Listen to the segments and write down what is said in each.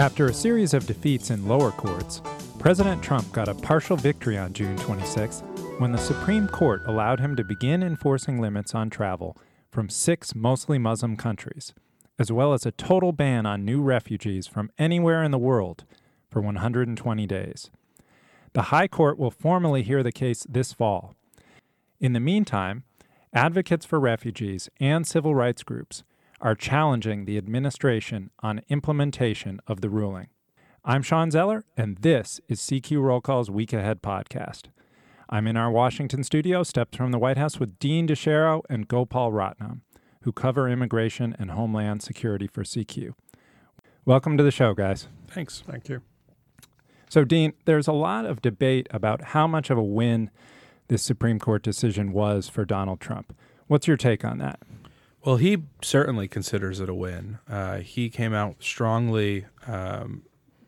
After a series of defeats in lower courts, President Trump got a partial victory on June 26 when the Supreme Court allowed him to begin enforcing limits on travel from six mostly Muslim countries, as well as a total ban on new refugees from anywhere in the world for 120 days. The High Court will formally hear the case this fall. In the meantime, advocates for refugees and civil rights groups are challenging the administration on implementation of the ruling. I'm Shawn Zeller, and this is CQ Roll Call's Week Ahead podcast. I'm in our Washington studio, stepped from the White House with Dean DeChiaro and Gopal Ratnam, who cover immigration and homeland security for CQ. Welcome to the show, guys. Thanks. Thank you. So, Dean, there's a lot of debate about how much of a win this Supreme Court decision was for Donald Trump. What's your take on that? Well, he certainly considers it a win. Uh, he came out strongly um,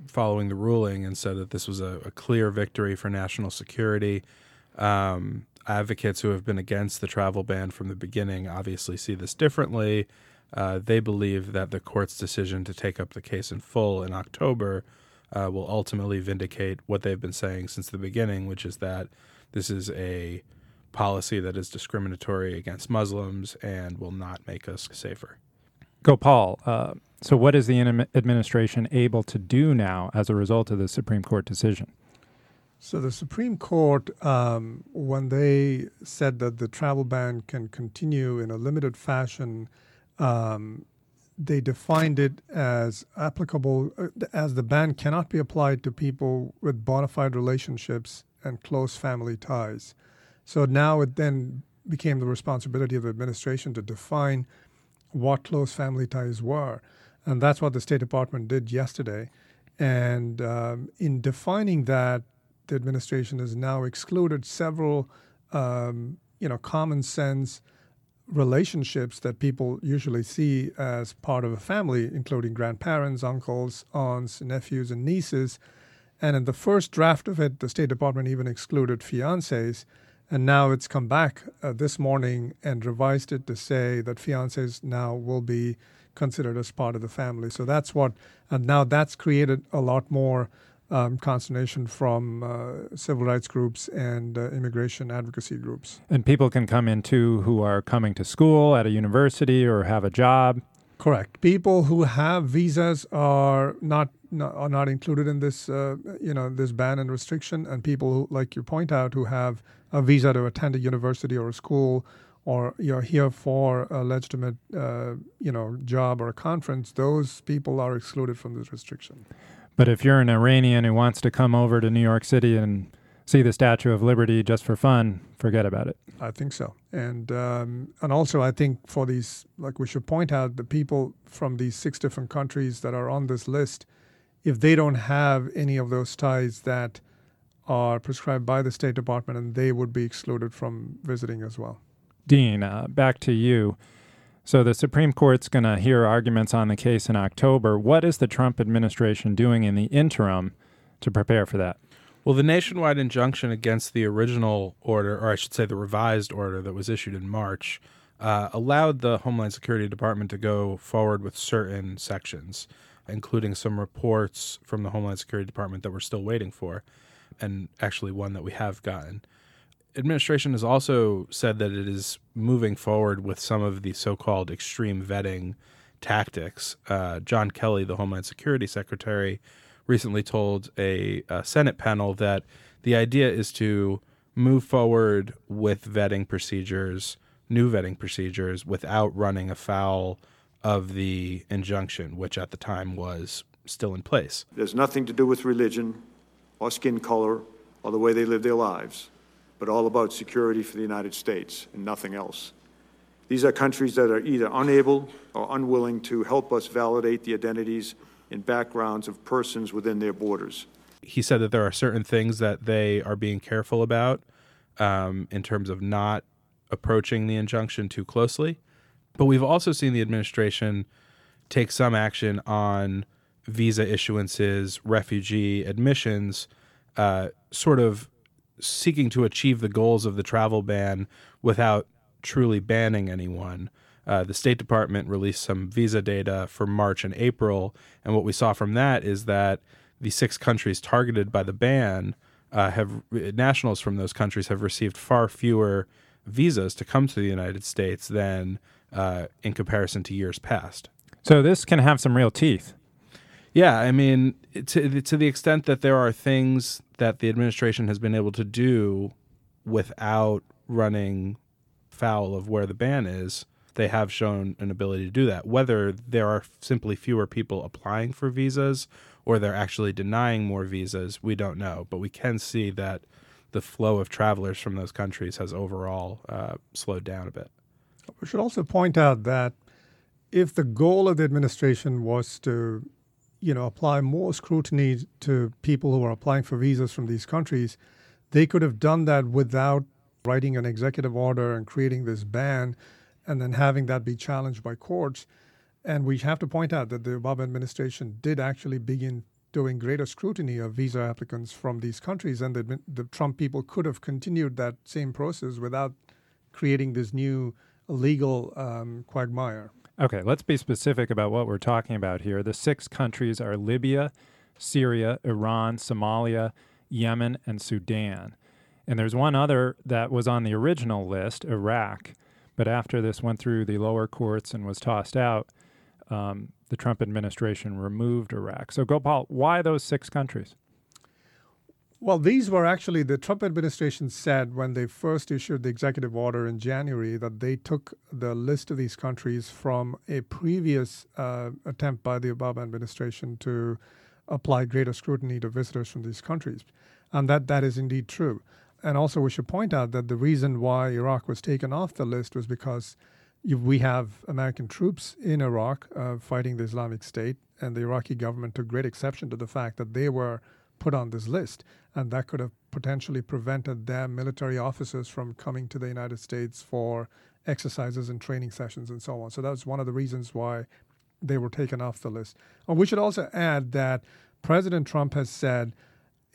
following the ruling and said that this was a, a clear victory for national security. Um, advocates who have been against the travel ban from the beginning obviously see this differently. Uh, they believe that the court's decision to take up the case in full in October uh, will ultimately vindicate what they've been saying since the beginning, which is that this is a policy that is discriminatory against Muslims and will not make us safer. Gopal, uh, so what is the administration able to do now as a result of the Supreme Court decision? So the Supreme Court, um, when they said that the travel ban can continue in a limited fashion, um, they defined it as applicable uh, as the ban cannot be applied to people with bona fide relationships and close family ties. So now it then became the responsibility of the administration to define what close family ties were. And that's what the State Department did yesterday. And um, in defining that, the administration has now excluded several, um, you know, common sense relationships that people usually see as part of a family, including grandparents, uncles, aunts, nephews, and nieces. And in the first draft of it, the State Department even excluded fiancés. And now it's come back uh, this morning and revised it to say that fiancés now will be considered as part of the family. So that's what, and now that's created a lot more um, consternation from uh, civil rights groups and uh, immigration advocacy groups. And people can come in too who are coming to school at a university or have a job. Correct. People who have visas are not, not are not included in this uh, you know this ban and restriction, and people who, like you point out who have a visa to attend a university or a school or you're here for a legitimate uh, you know job or a conference, those people are excluded from this restriction. But if you're an Iranian who wants to come over to New York City and see the Statue of Liberty just for fun, forget about it. I think so, and um, and also I think for these, like we should point out the people from these six different countries that are on this list, if they don't have any of those ties that are prescribed by the State Department, and they would be excluded from visiting as well. Dean, uh, back to you. So the Supreme Court's going to hear arguments on the case in October. What is the Trump administration doing in the interim to prepare for that? Well, the nationwide injunction against the original order, or I should say the revised order that was issued in March, uh, allowed the Homeland Security Department to go forward with certain sections, including some reports from the Homeland Security Department that we're still waiting for, and actually one that we have gotten administration has also said that it is moving forward with some of the so-called extreme vetting tactics. Uh, John Kelly, the Homeland Security Secretary, recently told a, a, Senate panel that the idea is to move forward with vetting procedures, new vetting procedures, without running afoul of the injunction, which at the time was still in place. There's nothing to do with religion or skin color or the way they live their lives but all about security for the United States and nothing else. These are countries that are either unable or unwilling to help us validate the identities and backgrounds of persons within their borders. He said that there are certain things that they are being careful about um, in terms of not approaching the injunction too closely. But we've also seen the administration take some action on visa issuances, refugee admissions, uh, sort of seeking to achieve the goals of the travel ban without truly banning anyone. Uh, the State Department released some visa data for March and April, and what we saw from that is that the six countries targeted by the ban uh, have nationals from those countries have received far fewer visas to come to the United States than uh, in comparison to years past. So this can have some real teeth. Yeah, I mean, to to the extent that there are things that the administration has been able to do without running foul of where the ban is, they have shown an ability to do that. Whether there are simply fewer people applying for visas or they're actually denying more visas, we don't know. But we can see that the flow of travelers from those countries has overall uh, slowed down a bit. We should also point out that if the goal of the administration was to you know, apply more scrutiny to people who are applying for visas from these countries, they could have done that without writing an executive order and creating this ban and then having that be challenged by courts. And we have to point out that the Obama administration did actually begin doing greater scrutiny of visa applicants from these countries, and the, the Trump people could have continued that same process without creating this new legal um, quagmire. Okay, let's be specific about what we're talking about here. The six countries are Libya, Syria, Iran, Somalia, Yemen, and Sudan. And there's one other that was on the original list, Iraq. But after this went through the lower courts and was tossed out, um, the Trump administration removed Iraq. So, Gopal, why those six countries? Well, these were actually the Trump administration said when they first issued the executive order in January that they took the list of these countries from a previous uh, attempt by the Obama administration to apply greater scrutiny to visitors from these countries. And that, that is indeed true. And also, we should point out that the reason why Iraq was taken off the list was because we have American troops in Iraq uh, fighting the Islamic State, and the Iraqi government took great exception to the fact that they were put on this list, and that could have potentially prevented their military officers from coming to the United States for exercises and training sessions and so on. So that's one of the reasons why they were taken off the list. And we should also add that President Trump has said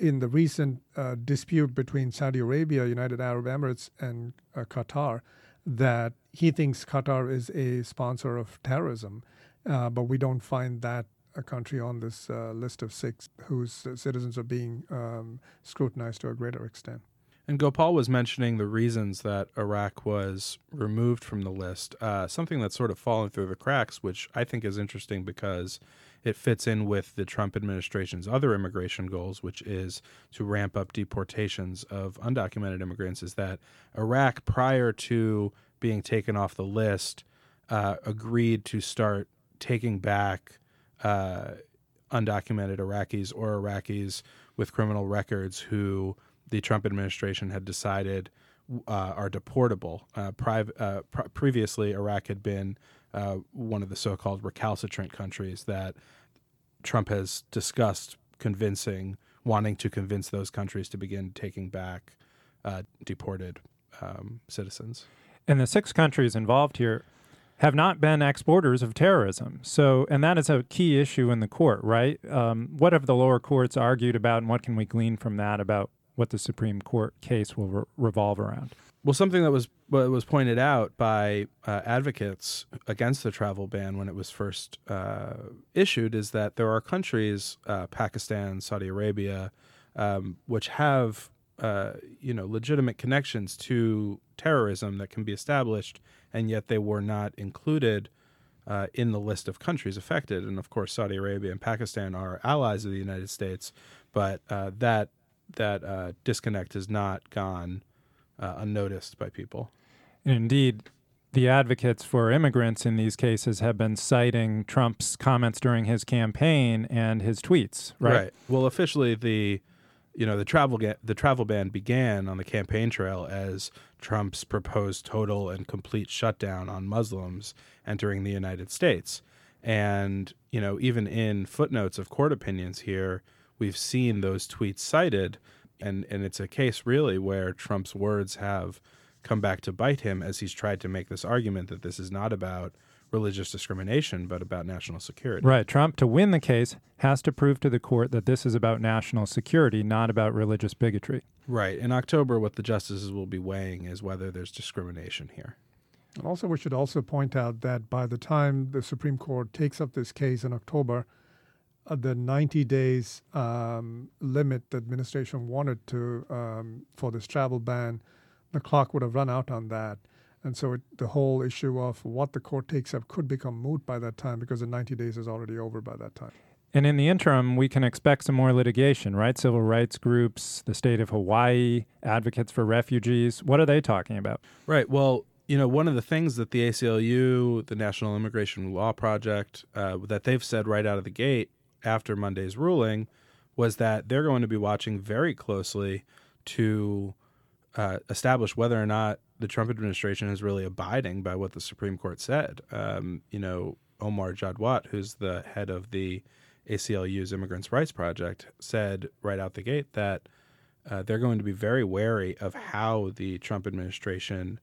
in the recent uh, dispute between Saudi Arabia, United Arab Emirates, and uh, Qatar that he thinks Qatar is a sponsor of terrorism, uh, but we don't find that a country on this uh, list of six whose citizens are being um, scrutinized to a greater extent. And Gopal was mentioning the reasons that Iraq was removed from the list. Uh, something that's sort of fallen through the cracks, which I think is interesting because it fits in with the Trump administration's other immigration goals, which is to ramp up deportations of undocumented immigrants, is that Iraq, prior to being taken off the list, uh, agreed to start taking back uh, undocumented Iraqis or Iraqis with criminal records who the Trump administration had decided uh, are deportable. Uh, priv- uh, pr- previously, Iraq had been uh, one of the so called recalcitrant countries that Trump has discussed convincing, wanting to convince those countries to begin taking back uh, deported um, citizens. And the six countries involved here have not been exporters of terrorism. So, and that is a key issue in the court, right? Um, what have the lower courts argued about, and what can we glean from that about what the Supreme Court case will re- revolve around? Well, something that was was pointed out by uh, advocates against the travel ban when it was first uh, issued is that there are countries, uh, Pakistan, Saudi Arabia, um, which have uh, you know legitimate connections to terrorism that can be established and yet they were not included uh, in the list of countries affected. And of course, Saudi Arabia and Pakistan are allies of the United States, but uh, that that disconnect has not gone uh, unnoticed by people. Indeed, the advocates for immigrants in these cases have been citing Trump's comments during his campaign and his tweets, right? Right. Well, officially, the you know the travel ga- the travel ban began on the campaign trail as Trump's proposed total and complete shutdown on Muslims entering the United States. And you know, even in footnotes of court opinions here, we've seen those tweets cited, and and it's a case really where Trump's words have come back to bite him as he's tried to make this argument that this is not about religious discrimination, but about national security. Right. Trump, to win the case, has to prove to the court that this is about national security, not about religious bigotry. Right. In October, what the justices will be weighing is whether there's discrimination here. And also, we should also point out that by the time the Supreme Court takes up this case in October, the 90 days um, limit the administration wanted to um, for this travel ban, the clock would have run out on that. And so it, the whole issue of what the court takes up could become moot by that time because the 90 days is already over by that time. And in the interim, we can expect some more litigation, right? Civil rights groups, the state of Hawaii, advocates for refugees. What are they talking about? Right. Well, you know, one of the things that the ACLU, the National Immigration Law Project, uh, that they've said right out of the gate after Monday's ruling was that they're going to be watching very closely to uh, establish whether or not the Trump administration is really abiding by what the Supreme Court said. Um, you know, Omar Jadwat, who's the head of the ACLU's Immigrants' Rights Project, said right out the gate that uh, they're going to be very wary of how the Trump administration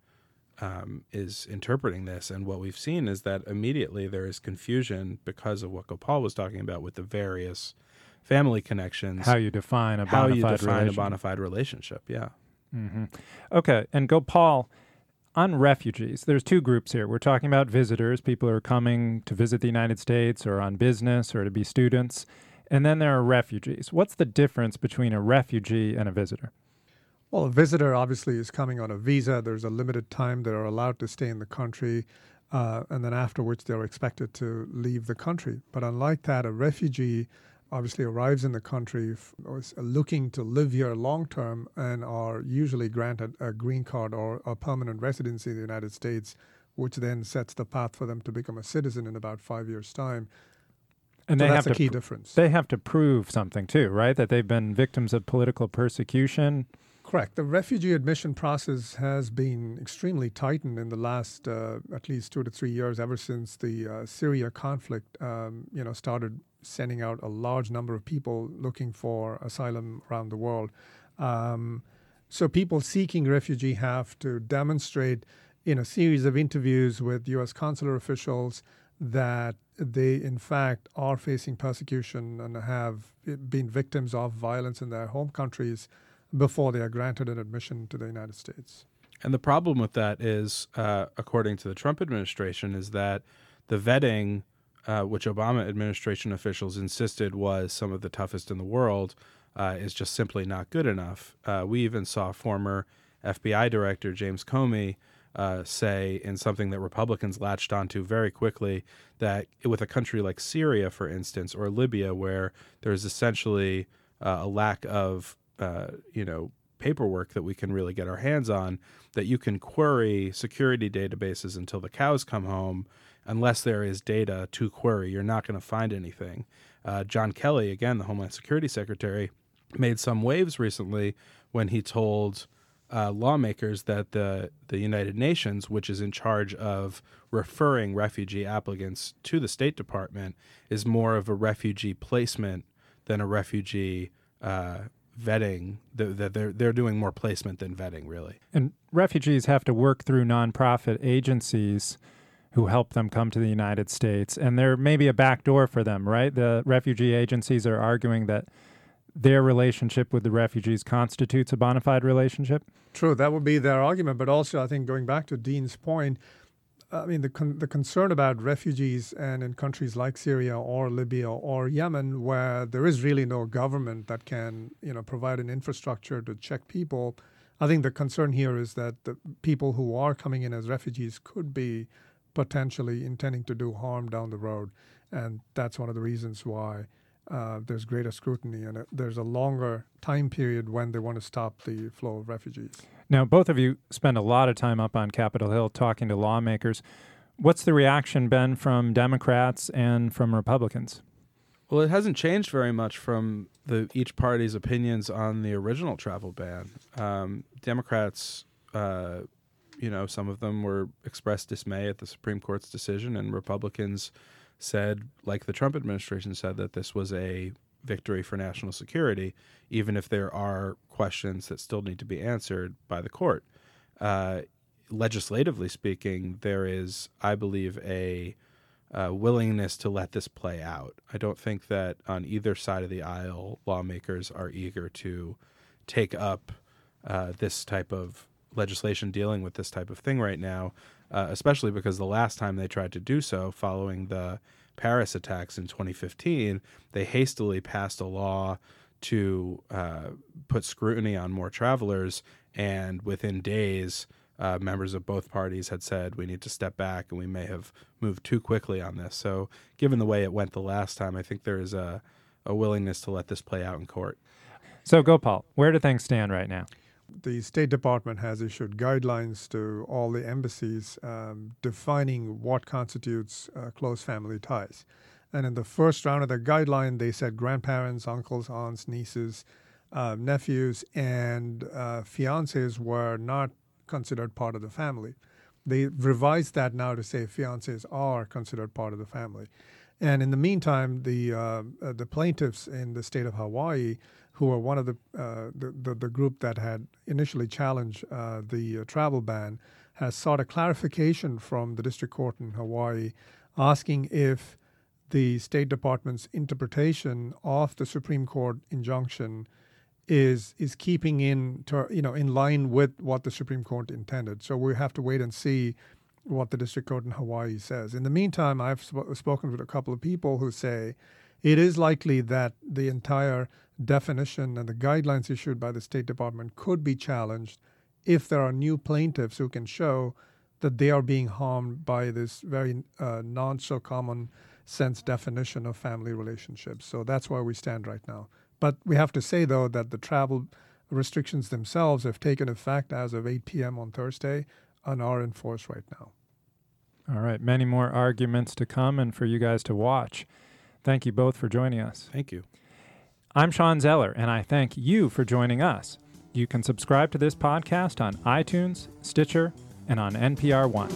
um, is interpreting this. And what we've seen is that immediately there is confusion because of what Gopal was talking about with the various family connections. How you define a how bona you define a bona fide relationship. Yeah. hmm Okay, and Gopal, on refugees, there's two groups here. We're talking about visitors, people who are coming to visit the United States or on business or to be students. And then there are refugees. What's the difference between a refugee and a visitor? Well, a visitor obviously is coming on a visa. There's a limited time they're allowed to stay in the country, uh, and then afterwards they're expected to leave the country. But unlike that, a refugee obviously arrives in the country f- looking to live here long term and are usually granted a green card or a permanent residency in the United States, which then sets the path for them to become a citizen in about five years' time. And so they that's have a key pr- difference. they have to prove something too, right? That they've been victims of political persecution. Correct. The refugee admission process has been extremely tightened in the last uh, at least two to three years, ever since the uh, Syria conflict. Um, you know, started sending out a large number of people looking for asylum around the world. Um, so people seeking refugee have to demonstrate in a series of interviews with U.S. consular officials that they, in fact, are facing persecution and have been victims of violence in their home countries before they are granted an admission to the United States. And the problem with that is, uh, according to the Trump administration, is that the vetting, uh, which Obama administration officials insisted was some of the toughest in the world, uh, is just simply not good enough. Uh, we even saw former FBI Director James Comey uh, say in something that Republicans latched onto very quickly that with a country like Syria, for instance, or Libya, where there's essentially uh, a lack of uh, you know paperwork that we can really get our hands on that you can query security databases until the cows come home unless there is data to query. You're not going to find anything. Uh, john kelly again the homeland security secretary made some waves recently when he told uh, lawmakers that the the United Nations, which is in charge of referring refugee applicants to the State Department, is more of a refugee placement than a refugee uh, vetting. That they're they're doing more placement than vetting, really. And refugees have to work through nonprofit agencies who help them come to the United States. And there may be a back door for them, right? The refugee agencies are arguing that their relationship with the refugees constitutes a bona fide relationship. True, that would be their argument. But also, I think going back to Dean's point, I mean, the, con- the concern about refugees and in countries like Syria or Libya or Yemen, where there is really no government that can, you know, provide an infrastructure to check people. I think the concern here is that the people who are coming in as refugees could be potentially intending to do harm down the road, and that's one of the reasons why uh, there's greater scrutiny and it, there's a longer time period when they want to stop the flow of refugees. Now, both of you spend a lot of time up on Capitol Hill talking to lawmakers. What's the reaction been from Democrats and from Republicans? Well, it hasn't changed very much from the each party's opinions on the original travel ban. Um, Democrats, uh, you know, some of them were expressed dismay at the Supreme Court's decision, and Republicans said, like the Trump administration said, that this was a victory for national security, even if there are questions that still need to be answered by the court. Uh, legislatively speaking, there is, I believe, a uh, willingness to let this play out. I don't think that on either side of the aisle, lawmakers are eager to take up uh, this type of legislation dealing with this type of thing right now, uh, especially because the last time they tried to do so, following the Paris attacks in 2015, they hastily passed a law to uh, put scrutiny on more travelers, and within days, uh, members of both parties had said we need to step back and we may have moved too quickly on this. So, given the way it went the last time, I think there is a, a willingness to let this play out in court. So, Gopal, where do things stand right now? The State Department has issued guidelines to all the embassies um, defining what constitutes uh, close family ties. And in the first round of the guideline, they said grandparents, uncles, aunts, nieces, uh, nephews, and uh, fiancés were not considered part of the family. They revised that now to say fiancés are considered part of the family. And in the meantime, the uh, uh, the plaintiffs in the state of Hawaii, who were one of the uh, the, the, the, group that had initially challenged uh, the uh, travel ban, has sought a clarification from the district court in Hawaii, asking if the State Department's interpretation of the Supreme Court injunction is is keeping in you know in line with what the Supreme Court intended. So we have to wait and see what the district court in Hawaii says. In the meantime, I've sp- spoken with a couple of people who say it is likely that the entire definition and the guidelines issued by the State Department could be challenged if there are new plaintiffs who can show that they are being harmed by this very uh, non so common sense definition of family relationships. So that's where we stand right now. But we have to say, though, that the travel restrictions themselves have taken effect as of 8 p.m. on Thursday and are in force right now. All right. Many more arguments to come and for you guys to watch. Thank you both for joining us. Thank you. I'm Shawn Zeller, and I thank you for joining us. You can subscribe to this podcast on iTunes, Stitcher, and on NPR One.